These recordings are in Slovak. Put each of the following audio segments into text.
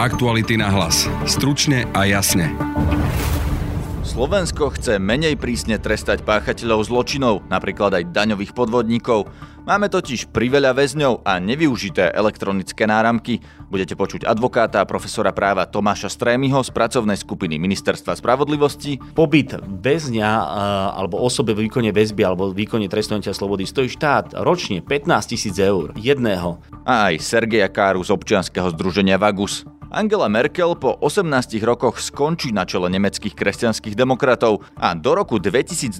Aktuality na hlas. Stručne a jasne. Slovensko chce menej prísne trestať páchateľov zločinov, napríklad aj daňových podvodníkov. Máme totiž priveľa väzňov a nevyužité elektronické náramky. Budete počuť advokáta a profesora práva Tomáša Strémiho z pracovnej skupiny Ministerstva spravodlivosti. Pobyt väzňa eh, alebo osobe v výkone väzby alebo v výkone trestnotia slobody stojí štát ročne 15 tisíc eur jedného. A aj Sergeja Káru z občianskeho združenia Vagus. Angela Merkel po 18 rokoch skončí na čele nemeckých kresťanských demokratov a do roku 2021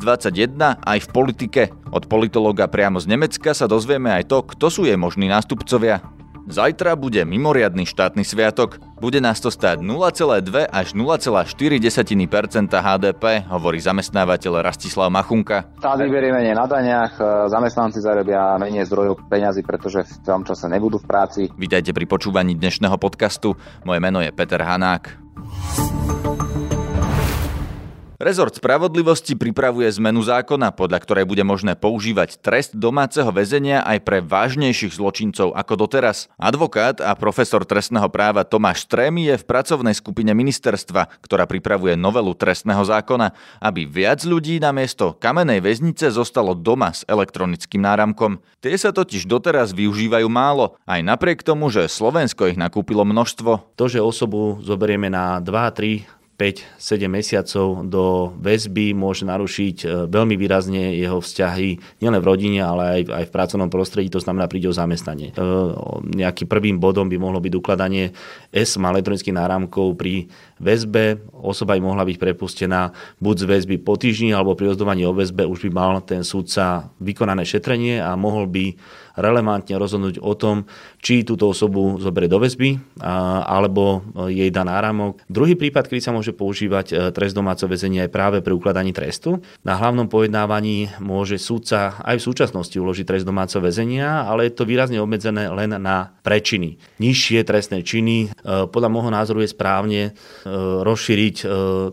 aj v politike. Od politológa priamo z Nemecka sa dozvieme aj to, kto sú jej možní nástupcovia. Zajtra bude mimoriadny štátny sviatok. Bude nás to stáť 0,2 až 0,4% HDP, hovorí zamestnávateľ Rastislav Machunka. Štát vyberie menej na daniach, e, zamestnanci zarobia menej zdrojov peňazí, pretože v tom čase nebudú v práci. Vítajte pri počúvaní dnešného podcastu. Moje meno je Peter Hanák. Rezort spravodlivosti pripravuje zmenu zákona, podľa ktorej bude možné používať trest domáceho väzenia aj pre vážnejších zločincov ako doteraz. Advokát a profesor trestného práva Tomáš Strémy je v pracovnej skupine ministerstva, ktorá pripravuje novelu trestného zákona, aby viac ľudí namiesto kamenej väznice zostalo doma s elektronickým náramkom. Tie sa totiž doteraz využívajú málo, aj napriek tomu, že Slovensko ich nakúpilo množstvo. To, že osobu zoberieme na 2-3 5-7 mesiacov do väzby môže narušiť e, veľmi výrazne jeho vzťahy nielen v rodine, ale aj, aj v pracovnom prostredí, to znamená príde o zamestnanie. E, nejaký prvým bodom by mohlo byť ukladanie S elektronických náramkov pri väzbe. Osoba by mohla byť prepustená buď z väzby po týždni, alebo pri ozdovaní o väzbe už by mal ten súdca vykonané šetrenie a mohol by relevantne rozhodnúť o tom, či túto osobu zoberie do väzby alebo jej dá náramok. Druhý prípad, kedy sa môže používať e, trest domáceho väzenia je práve pri ukladaní trestu. Na hlavnom pojednávaní môže súdca aj v súčasnosti uložiť trest domáceho väzenia, ale je to výrazne obmedzené len na prečiny. Nižšie trestné činy, e, podľa môjho názoru je správne e, rozšíriť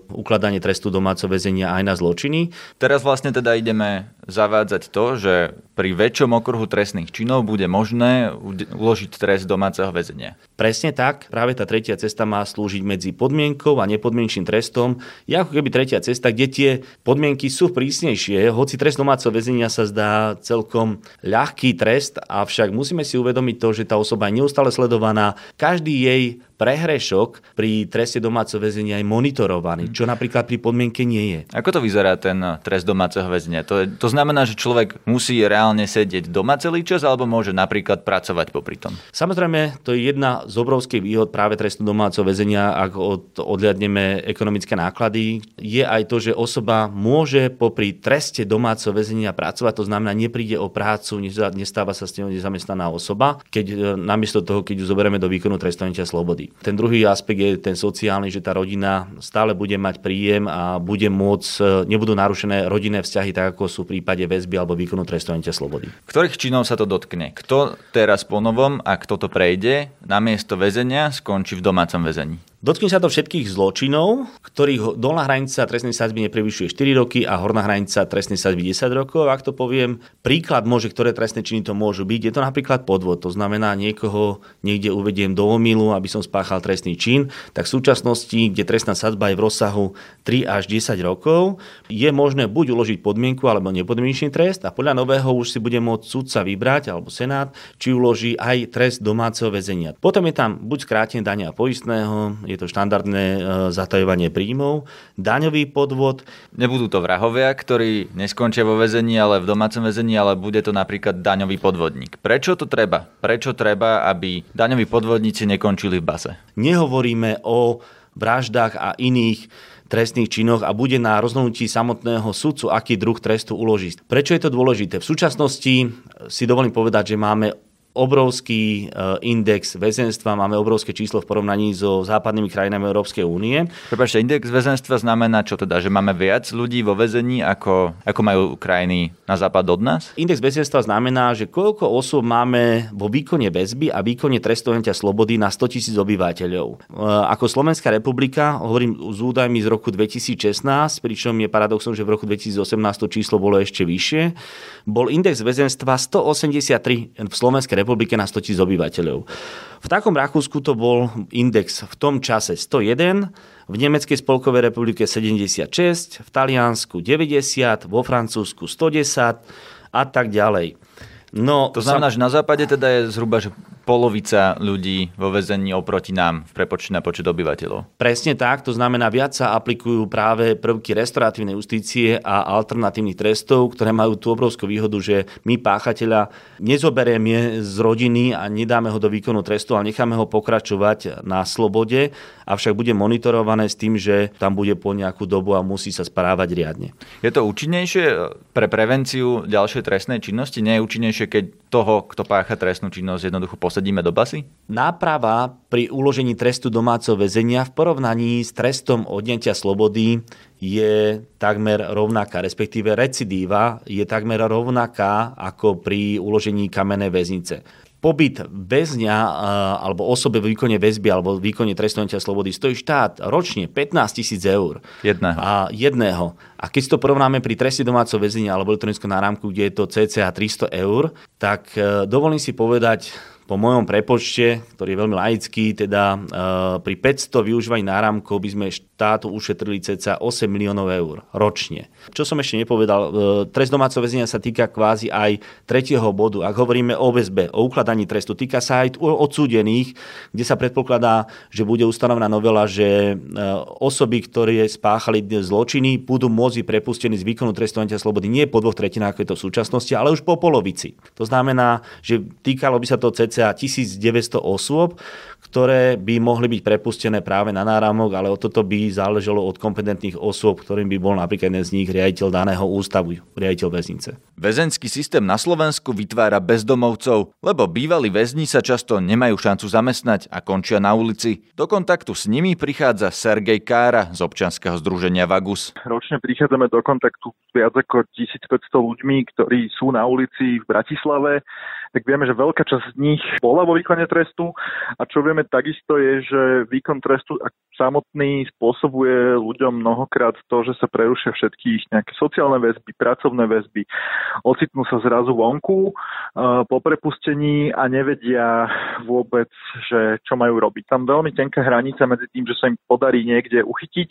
ukladanie trestu domáceho väzenia aj na zločiny. Teraz vlastne teda ideme zavádzať to, že pri väčšom okruhu trestných činov bude možné uložiť trest domáceho väzenia. Presne tak, práve tá tretia cesta má slúžiť medzi podmienkou a nepodmienčným trestom. Je ako keby tretia cesta, kde tie podmienky sú prísnejšie, hoci trest domáceho väzenia sa zdá celkom ľahký trest, avšak musíme si uvedomiť to, že tá osoba je neustále sledovaná, každý jej prehrešok pri treste domáceho väzenia je monitorovaný, čo napríklad pri podmienke nie je. Ako to vyzerá ten trest domáceho väzenia? To, je, to znamená, že človek musí reálne sedieť doma celý čas alebo môže napríklad pracovať popri tom? Samozrejme, to je jedna z obrovských výhod práve trestu domáceho väzenia, ak od, odliadneme ekonomické náklady, je aj to, že osoba môže popri treste domáceho väzenia pracovať, to znamená, nepríde o prácu, nestáva sa s ňou nezamestnaná osoba, keď e, namiesto toho, keď ju zoberieme do výkonu trestavenia slobody. Ten druhý aspekt je ten sociálny, že tá rodina stále bude mať príjem a bude môcť, e, nebudú narušené rodinné vzťahy, tak ako sú v prípade väzby alebo výkonu trestovania slobody. Ktorých činov sa to dotkne? Kto teraz po novom, ak toto prejde, namiesto väzenia skončí v domácom väzení? Dotkne sa to všetkých zločinov, ktorých dolná hranica trestnej sadzby neprevyšuje 4 roky a horná hranica trestnej sadzby 10 rokov. Ak to poviem, príklad môže, ktoré trestné činy to môžu byť. Je to napríklad podvod, to znamená niekoho niekde uvediem do omilu, aby som spáchal trestný čin, tak v súčasnosti, kde trestná sadzba je v rozsahu 3 až 10 rokov, je možné buď uložiť podmienku alebo nepodmienečný trest a podľa nového už si bude môcť sudca vybrať alebo senát, či uloží aj trest domáceho väzenia. Potom je tam buď skrátenie dania poistného, je to štandardné e, zatajovanie príjmov, daňový podvod. Nebudú to vrahovia, ktorí neskončia vo väzení, ale v domácom väzení, ale bude to napríklad daňový podvodník. Prečo to treba? Prečo treba, aby daňoví podvodníci nekončili v base? Nehovoríme o vraždách a iných trestných činoch a bude na rozhodnutí samotného sudcu, aký druh trestu uložiť. Prečo je to dôležité? V súčasnosti si dovolím povedať, že máme obrovský e, index väzenstva, máme obrovské číslo v porovnaní so západnými krajinami Európskej únie. Prepačte, index väzenstva znamená čo teda, že máme viac ľudí vo väzení, ako, ako majú krajiny na západ od nás? Index väzenstva znamená, že koľko osôb máme vo výkone väzby a výkone trestovania slobody na 100 tisíc obyvateľov. E, ako Slovenská republika, hovorím s údajmi z roku 2016, pričom je paradoxom, že v roku 2018 to číslo bolo ešte vyššie, bol index väzenstva 183 v Slovenskej republike republike na 100 tisíc obyvateľov. V takom Rakúsku to bol index v tom čase 101, v Nemeckej spolkovej republike 76, v Taliansku 90, vo Francúzsku 110 a tak ďalej. No, to znamená, že na západe teda je zhruba že polovica ľudí vo väzení oproti nám v prepočte na počet obyvateľov. Presne tak, to znamená, viac sa aplikujú práve prvky restoratívnej justície a alternatívnych trestov, ktoré majú tú obrovskú výhodu, že my páchateľa nezoberieme z rodiny a nedáme ho do výkonu trestu, ale necháme ho pokračovať na slobode, avšak bude monitorované s tým, že tam bude po nejakú dobu a musí sa správať riadne. Je to účinnejšie pre prevenciu ďalšej trestnej činnosti? Nie je účinnejšie, keď toho, kto pácha trestnú činnosť, jednoducho posadíme do basy? Náprava pri uložení trestu domáceho väzenia v porovnaní s trestom odňatia slobody je takmer rovnaká, respektíve recidíva je takmer rovnaká ako pri uložení kamennej väznice pobyt väzňa alebo osobe v výkone väzby alebo v výkone trestnotia slobody stojí štát ročne 15 tisíc eur. Jedného. A jedného. A keď to porovnáme pri treste domáceho väzenia alebo elektronickom náramku, kde je to cca 300 eur, tak e, dovolím si povedať, po mojom prepočte, ktorý je veľmi laický, teda e, pri 500 využívaní náramkov by sme štátu ušetrili cca 8 miliónov eur ročne. Čo som ešte nepovedal, e, trest domáceho väzenia sa týka kvázi aj tretieho bodu. Ak hovoríme o väzbe, o ukladaní trestu, týka sa aj odsúdených, kde sa predpokladá, že bude ustanovená novela, že e, osoby, ktoré spáchali zločiny, budú môcť prepustení z výkonu trestu slobody nie po dvoch tretinách, ako je to v súčasnosti, ale už po polovici. To znamená, že týkalo by sa to cca cca 1900 osôb, ktoré by mohli byť prepustené práve na náramok, ale o toto by záležalo od kompetentných osôb, ktorým by bol napríklad jeden z nich riaditeľ daného ústavu, riaditeľ väznice. Väzenský systém na Slovensku vytvára bezdomovcov, lebo bývalí väzni sa často nemajú šancu zamestnať a končia na ulici. Do kontaktu s nimi prichádza Sergej Kára z občanského združenia Vagus. Ročne prichádzame do kontaktu s viac ako 1500 ľuďmi, ktorí sú na ulici v Bratislave tak vieme, že veľká časť z nich bola vo výkone trestu a čo vieme takisto je, že výkon trestu samotný spôsobuje ľuďom mnohokrát to, že sa prerušia všetky ich nejaké sociálne väzby, pracovné väzby, ocitnú sa zrazu vonku uh, po prepustení a nevedia vôbec, že čo majú robiť. Tam veľmi tenká hranica medzi tým, že sa im podarí niekde uchytiť,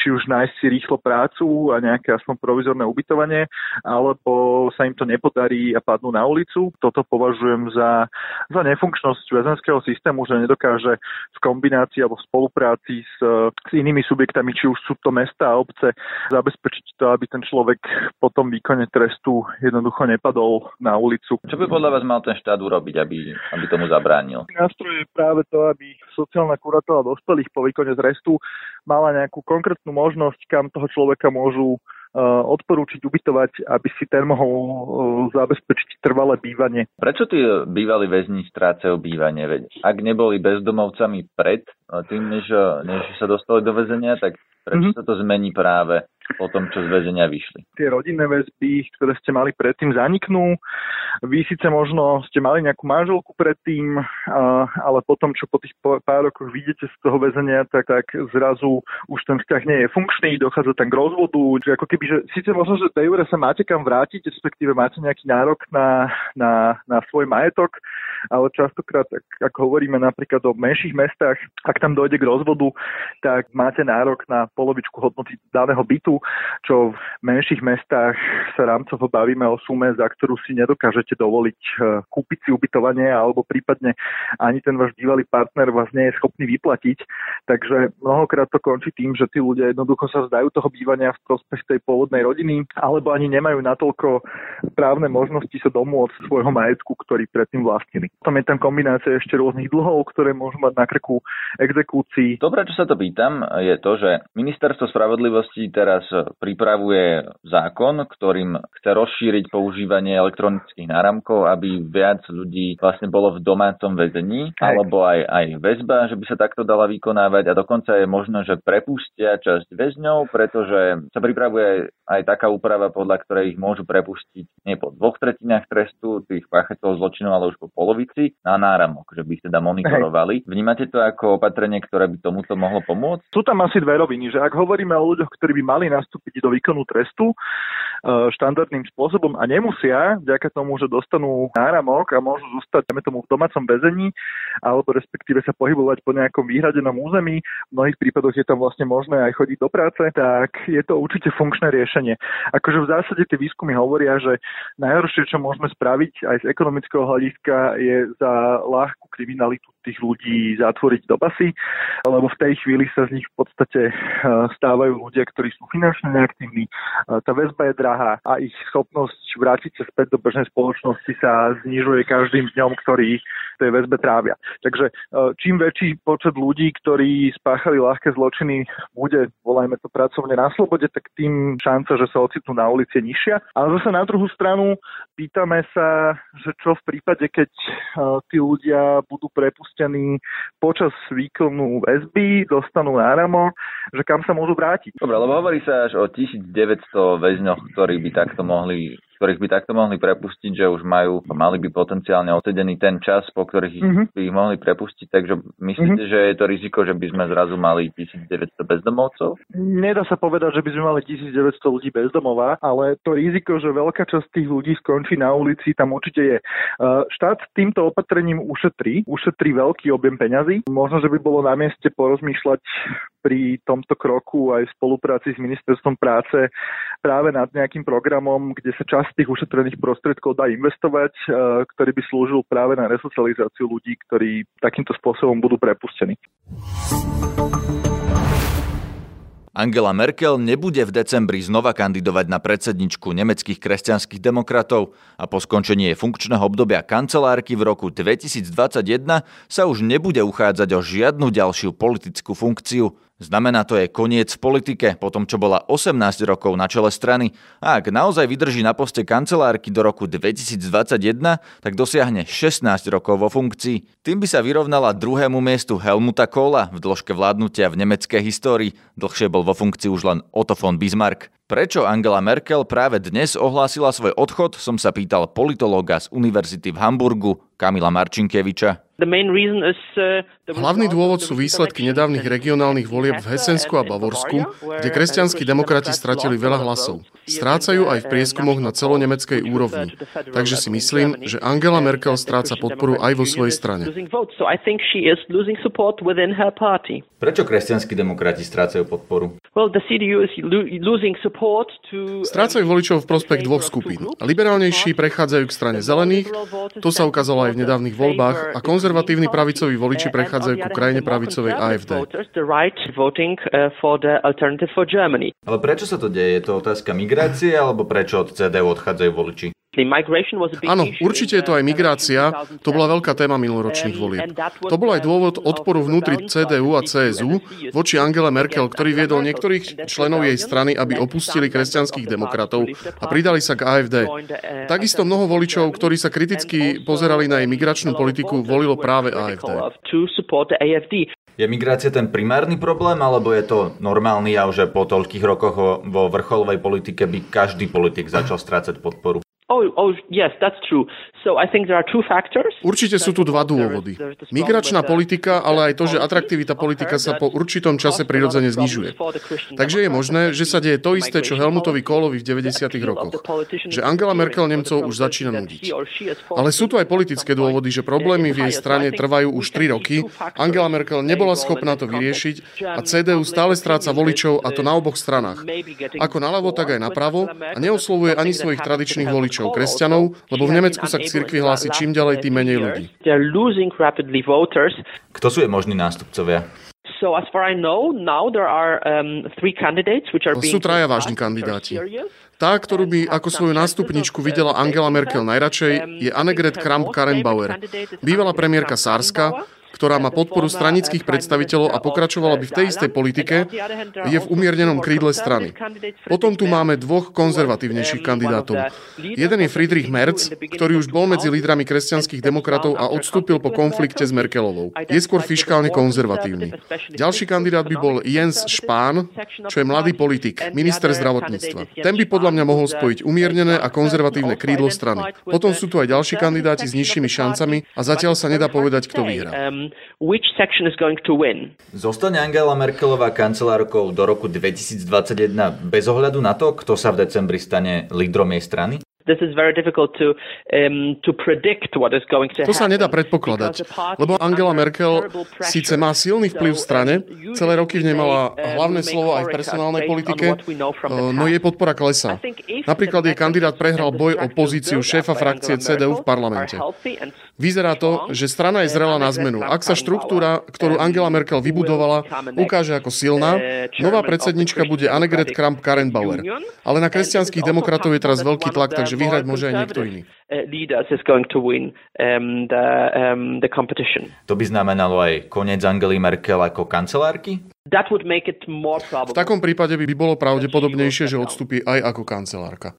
či už nájsť si rýchlo prácu a nejaké aspoň provizorné ubytovanie, alebo sa im to nepodarí a padnú na ulicu. Toto považujem za, za nefunkčnosť väzenského systému, že nedokáže v kombinácii alebo v spolupráci s, s inými subjektami, či už sú to mesta a obce, zabezpečiť to, aby ten človek po tom výkone trestu jednoducho nepadol na ulicu. Čo by podľa vás mal ten štát urobiť, aby, aby tomu zabránil? Nástroj je práve to, aby sociálna kuratela dospelých po výkone trestu mala nejakú konkrétnu možnosť, kam toho človeka môžu odporúčiť ubytovať, aby si ten mohol eh, zabezpečiť trvalé bývanie. Prečo tí bývalí väzni strácajú bývanie? Veď ak neboli bezdomovcami pred eh, tým, než, než sa dostali do väzenia, tak prečo mm-hmm. sa to zmení práve po tom, čo z väzenia vyšli. Tie rodinné väzby, ktoré ste mali predtým, zaniknú. Vy síce možno ste mali nejakú manželku predtým, ale potom, čo po tých pár rokoch vidíte z toho väzenia, tak, tak zrazu už ten vzťah nie je funkčný, dochádza tam k rozvodu, že ako keby, že síce možno, že de sa máte kam vrátiť, respektíve máte nejaký nárok na, na, na svoj majetok, ale častokrát, ak, ak hovoríme napríklad o menších mestách, ak tam dojde k rozvodu, tak máte nárok na polovičku hodnoty daného bytu, čo v menších mestách sa rámcovo bavíme o sume, za ktorú si nedokážete dovoliť e, kúpiť si ubytovanie alebo prípadne ani ten váš bývalý partner vás nie je schopný vyplatiť. Takže mnohokrát to končí tým, že tí ľudia jednoducho sa vzdajú toho bývania v prospech tej pôvodnej rodiny alebo ani nemajú natoľko právne možnosti sa domôcť svojho majetku, ktorý predtým vlastnili. Tam je tam kombinácia ešte rôznych dlhov, ktoré môžu mať na krku exekúcií. Dobre, čo sa to pýtam, je to, že Ministerstvo spravodlivosti teraz pripravuje zákon, ktorým chce rozšíriť používanie elektronických náramkov, aby viac ľudí vlastne bolo v domácom väzení, alebo aj, aj väzba, že by sa takto dala vykonávať a dokonca je možno, že prepustia časť väzňov, pretože sa pripravuje aj taká úprava, podľa ktorej ich môžu prepustiť nie po dvoch tretinách trestu tých páchateľov zločinov, ale už po polovici na náramok, že by ich teda monitorovali. Hej. Vnímate to ako opatrenie, ktoré by tomuto mohlo pomôcť? Sú tam asi dve roviny, že ak hovoríme o ľuďoch, ktorí by mali nastúpiť do výkonu trestu štandardným spôsobom a nemusia, vďaka tomu, že dostanú náramok a môžu zostať, dajme tomu, v domácom väzení, alebo respektíve sa pohybovať po nejakom výhradenom území, v mnohých prípadoch je tam vlastne možné aj chodiť do práce, tak je to určite funkčné riešenie. Akože v zásade tie výskumy hovoria, že najhoršie, čo môžeme spraviť aj z ekonomického hľadiska, je za ľahkú kriminalitu tých ľudí zatvoriť do basy, lebo v tej chvíli sa z nich v podstate e, stávajú ľudia, ktorí sú finančne neaktívni. E, tá väzba je drahá a ich schopnosť vrátiť sa späť do bežnej spoločnosti sa znižuje každým dňom, ktorý tej väzbe trávia. Takže e, čím väčší počet ľudí, ktorí spáchali ľahké zločiny, bude, volajme to pracovne na slobode, tak tým šanca, že sa ocitnú na ulici je nižšia. Ale zase na druhú stranu pýtame sa, že čo v prípade, keď tí ľudia budú prepustení prepustení počas výkonu väzby, dostanú náramok, že kam sa môžu vrátiť. Dobre, lebo hovorí sa až o 1900 väzňoch, ktorí by takto mohli ktorých by takto mohli prepustiť, že už majú, mali by potenciálne odsedený ten čas, po ktorých mm-hmm. by ich mohli prepustiť, takže myslíte, mm-hmm. že je to riziko, že by sme zrazu mali 1900 bezdomovcov? Nedá sa povedať, že by sme mali 1900 ľudí bezdomová, ale to riziko, že veľká časť tých ľudí skončí na ulici, tam určite je. Štát týmto opatrením ušetrí, ušetrí veľký objem peňazí. Možno, že by bolo na mieste porozmýšľať pri tomto kroku aj v spolupráci s Ministerstvom práce práve nad nejakým programom, kde sa časť tých ušetrených prostriedkov dá investovať, e, ktorý by slúžil práve na resocializáciu ľudí, ktorí takýmto spôsobom budú prepustení. Angela Merkel nebude v decembri znova kandidovať na predsedničku nemeckých kresťanských demokratov a po skončení jej funkčného obdobia kancelárky v roku 2021 sa už nebude uchádzať o žiadnu ďalšiu politickú funkciu. Znamená to je koniec v politike, po tom čo bola 18 rokov na čele strany. A ak naozaj vydrží na poste kancelárky do roku 2021, tak dosiahne 16 rokov vo funkcii. Tým by sa vyrovnala druhému miestu Helmuta Kohla v dĺžke vládnutia v nemeckej histórii. Dlhšie bol vo funkcii už len Otto von Bismarck. Prečo Angela Merkel práve dnes ohlásila svoj odchod, som sa pýtal politológa z Univerzity v Hamburgu Kamila Marčinkeviča. Uh, Hlavný dôvod sú výsledky nedávnych regionálnych volieb v Hesensku a Bavorsku, kde kresťanskí demokrati stratili veľa hlasov. Strácajú aj v prieskumoch na celonemeckej úrovni. Takže si myslím, že Angela Merkel stráca podporu aj vo svojej strane. Prečo kresťanskí demokrati strácajú podporu? Strácajú voličov v prospech dvoch skupín. Liberálnejší prechádzajú k strane zelených, to sa ukázalo aj v nedávnych voľbách, a konzervatívni pravicoví voliči prechádzajú ku krajine pravicovej AFD. Ale prečo sa to deje? Je to otázka migrácie, alebo prečo od CDU odchádzajú voliči? Áno, určite je to aj migrácia. To bola veľká téma minuloročných volieb. To bol aj dôvod odporu vnútri CDU a CSU voči Angele Merkel, ktorý viedol niektorých členov jej strany, aby opustili kresťanských demokratov a pridali sa k AFD. Takisto mnoho voličov, ktorí sa kriticky pozerali na jej migračnú politiku, volilo práve AFD. Je migrácia ten primárny problém, alebo je to normálny jav, že po toľkých rokoch vo vrcholovej politike by každý politik začal strácať podporu? Oh, oh, yes, that's true. So I think there are two factors. Určite sú tu dva dôvody. Migračná politika, ale aj to, že atraktivita politika sa po určitom čase prirodzene znižuje. Takže je možné, že sa deje to isté, čo Helmutovi Kohlovi v 90. rokoch. Že Angela Merkel Nemcov už začína nudiť. Ale sú tu aj politické dôvody, že problémy v jej strane trvajú už 3 roky. Angela Merkel nebola schopná to vyriešiť a CDU stále stráca voličov a to na oboch stranách. Ako naľavo, tak aj napravo a neoslovuje ani svojich tradičných voličov voličov kresťanov, lebo v Nemecku sa k cirkvi hlási čím ďalej, tým menej ľudí. Kto sú je možní nástupcovia? Um, sú traja vážni kandidáti. Tá, ktorú by ako svoju nástupničku videla Angela Merkel najradšej, je Annegret Kramp-Karrenbauer, bývalá premiérka Sárska, ktorá má podporu stranických predstaviteľov a pokračovala by v tej istej politike, je v umiernenom krídle strany. Potom tu máme dvoch konzervatívnejších kandidátov. Jeden je Friedrich Merz, ktorý už bol medzi lídrami kresťanských demokratov a odstúpil po konflikte s Merkelovou. Je skôr fiskálne konzervatívny. Ďalší kandidát by bol Jens Spahn, čo je mladý politik, minister zdravotníctva. Ten by podľa mňa mohol spojiť umiernené a konzervatívne krídlo strany. Potom sú tu aj ďalší kandidáti s nižšími šancami a zatiaľ sa nedá povedať, kto vyhrá. Which section is going to win. Zostane Angela Merkelová kancelárkou do roku 2021 bez ohľadu na to, kto sa v decembri stane lídrom jej strany? This is very difficult to, um, to predict what is going to To sa nedá predpokladať, lebo Angela Merkel síce má silný vplyv v strane, celé roky v nej mala hlavné slovo aj v personálnej politike, no jej podpora klesá. Napríklad jej kandidát prehral boj o pozíciu šéfa frakcie CDU v parlamente. Vyzerá to, že strana je zrela na zmenu. Ak sa štruktúra, ktorú Angela Merkel vybudovala, ukáže ako silná, nová predsednička bude Annegret Kramp-Karrenbauer. Ale na kresťanských demokratov je teraz veľký tlak, takže že vyhrať môže aj niekto iný. Um, um, to by znamenalo aj koniec Angely Merkel ako kancelárky? V takom prípade by bolo pravdepodobnejšie, že odstúpi aj ako kancelárka.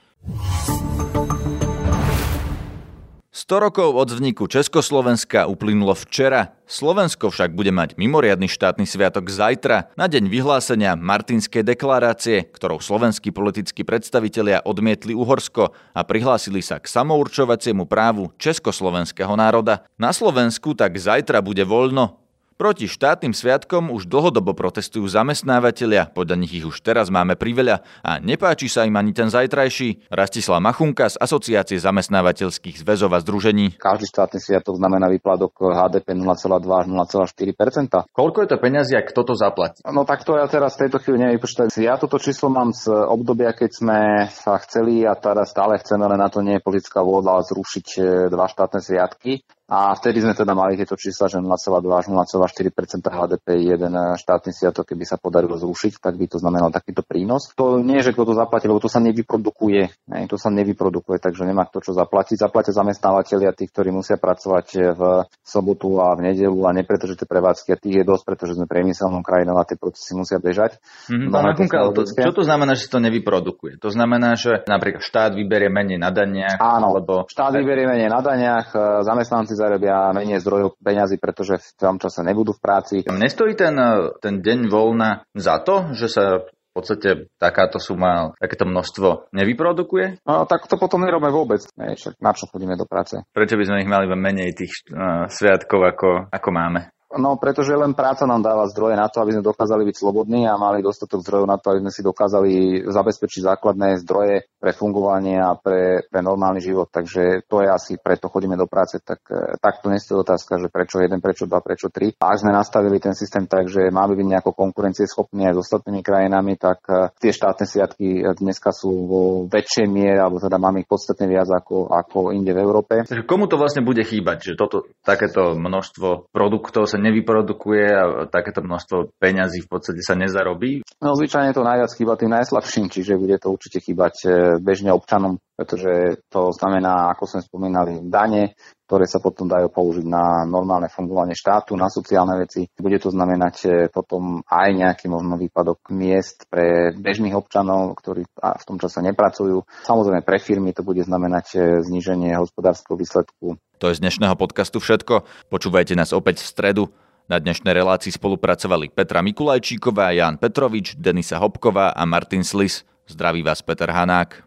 100 rokov od vzniku Československa uplynulo včera. Slovensko však bude mať mimoriadny štátny sviatok zajtra, na deň vyhlásenia Martinskej deklarácie, ktorou slovenskí politickí predstavitelia odmietli Uhorsko a prihlásili sa k samourčovaciemu právu československého národa. Na Slovensku tak zajtra bude voľno, Proti štátnym sviatkom už dlhodobo protestujú zamestnávateľia, podľa nich ich už teraz máme priveľa a nepáči sa im ani ten zajtrajší. Rastislav Machunka z Asociácie zamestnávateľských zväzov a združení. Každý štátny sviatok znamená výpadok HDP 0,2 až 0,4 Koľko je to peniazy a kto to zaplatí? No tak to ja teraz v tejto chvíli nevypočítam. Ja toto číslo mám z obdobia, keď sme sa chceli a teraz stále chceme, ale na to nie je politická vôľa zrušiť e, dva štátne sviatky. A vtedy sme teda mali tieto čísla, že 0,2 až 0,4% HDP jeden štátny sviatok, keby sa podarilo zrušiť, tak by to znamenalo takýto prínos. To nie, že kto to zaplatí, lebo to sa nevyprodukuje. Ne, to sa nevyprodukuje, takže nemá kto čo zaplatiť. Zaplatia zamestnávateľia tí, ktorí musia pracovať v sobotu a v nedelu a nepretržité prevádzky a tých je dosť, pretože sme priemyselnou krajinou a tie procesy musia bežať. Mm-hmm, pán to, čo to znamená, že to nevyprodukuje? To znamená, že napríklad štát vyberie menej na daniach? Áno, lebo štát vyberie menej na daniach, zamestnanci zarobia menej zdrojov peňazí, pretože v tom čase nebudú v práci. Nestojí ten, ten deň voľna za to, že sa v podstate takáto suma, takéto množstvo nevyprodukuje? No, tak to potom nerobíme vôbec. Ne, však na čo chodíme do práce? Prečo by sme ich mali menej tých uh, sviatkov, ako, ako máme? No, pretože len práca nám dáva zdroje na to, aby sme dokázali byť slobodní a mali dostatok zdrojov na to, aby sme si dokázali zabezpečiť základné zdroje pre fungovanie a pre, pre normálny život. Takže to je asi preto chodíme do práce. Tak, e, takto nestojí otázka, že prečo jeden, prečo dva, prečo tri. A ak sme nastavili ten systém tak, že máme byť nejako konkurencieschopný aj s ostatnými krajinami, tak e, tie štátne sviatky dneska sú vo väčšej miere, alebo teda máme ich podstatne viac ako, ako inde v Európe. Takže komu to vlastne bude chýbať, že toto, takéto množstvo produktov sa nevyprodukuje a takéto množstvo peňazí v podstate sa nezarobí? No zvyčajne to najviac chýba tým najslabším, čiže bude to určite chýbať e, bežne občanom, pretože to znamená, ako sme spomínali, dane, ktoré sa potom dajú použiť na normálne fungovanie štátu, na sociálne veci. Bude to znamenať e, potom aj nejaký možno výpadok miest pre bežných občanov, ktorí v tom čase nepracujú. Samozrejme pre firmy to bude znamenať e, zníženie hospodárskeho výsledku to je z dnešného podcastu všetko. Počúvajte nás opäť v stredu. Na dnešnej relácii spolupracovali Petra Mikulajčíková, Jan Petrovič, Denisa Hopková a Martin Slis. Zdraví vás Peter Hanák.